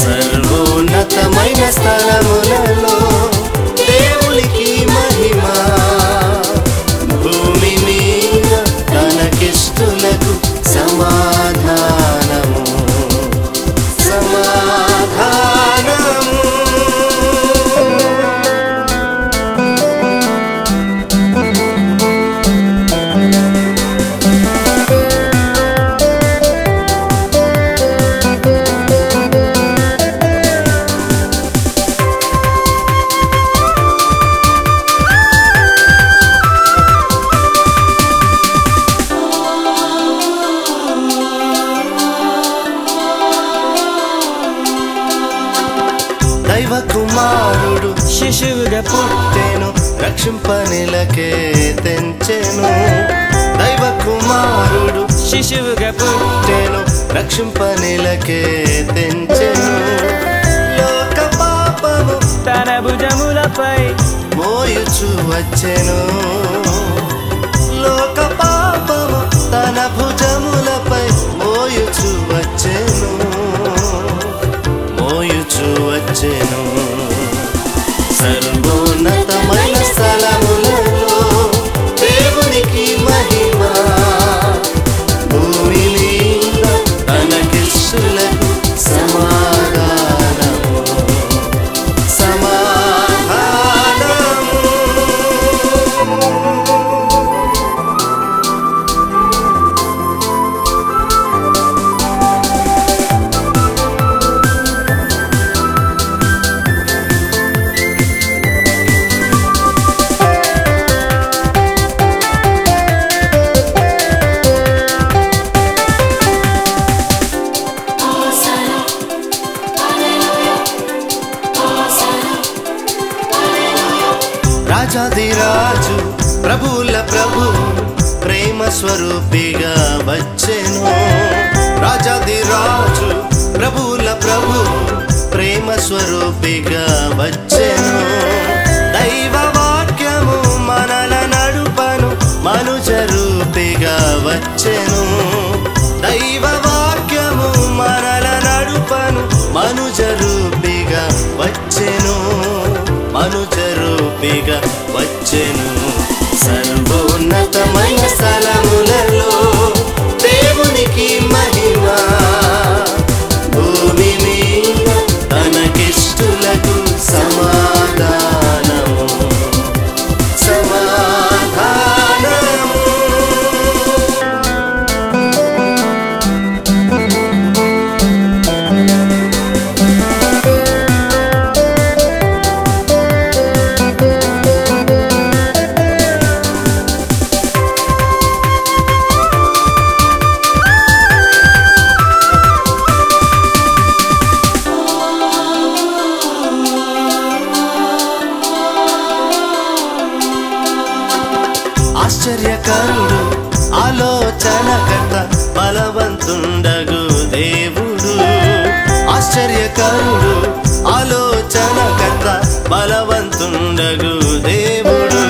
Servo न त मैना स्थान దైవ కుమారుడు శిశువుగా పుట్టేను రక్షింపనిలకే తెంచెను. దైవ కుమారుడు శిశువుగా పుట్టేను రక్షింపనిలకే తెంచెను. లోక పాపము తన భుజములపై మోయుచు వచ్చెను. వచ్చెను సర్వోన్నతమైన రాజాదిరాజు ప్రభుల ప్రభు ప్రేమ స్వరూపిగా వచ్చెను. రాజాదిరాజు ప్రభుల ప్రభు ప్రేమ స్వరూపిగా వచ్చెను. అనుచరూపిగా వచ్చెను. సర్వోన్నతమైన స్థలములలో ఆశ్చర్యకరుడు ఆలోచనకర్త బలవంతుండగు దేవుడు. ఆశ్చర్యకరుడు ఆలోచనకర్త బలవంతుండగు దేవుడు.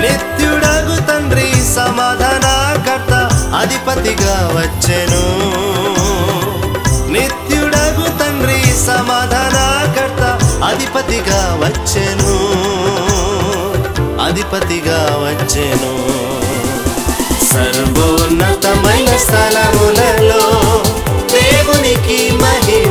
నిత్యుడగు తండ్రి సమాధానకర్త అధిపతిగా వచ్చెను. నిత్యుడగు తండ్రి సమాధానకర్త అధిపతిగా వచ్చెను. అధిపతిగా వచ్చెను. సర్వోన్నతమైన స్థలములలో దేవునికి మహిమ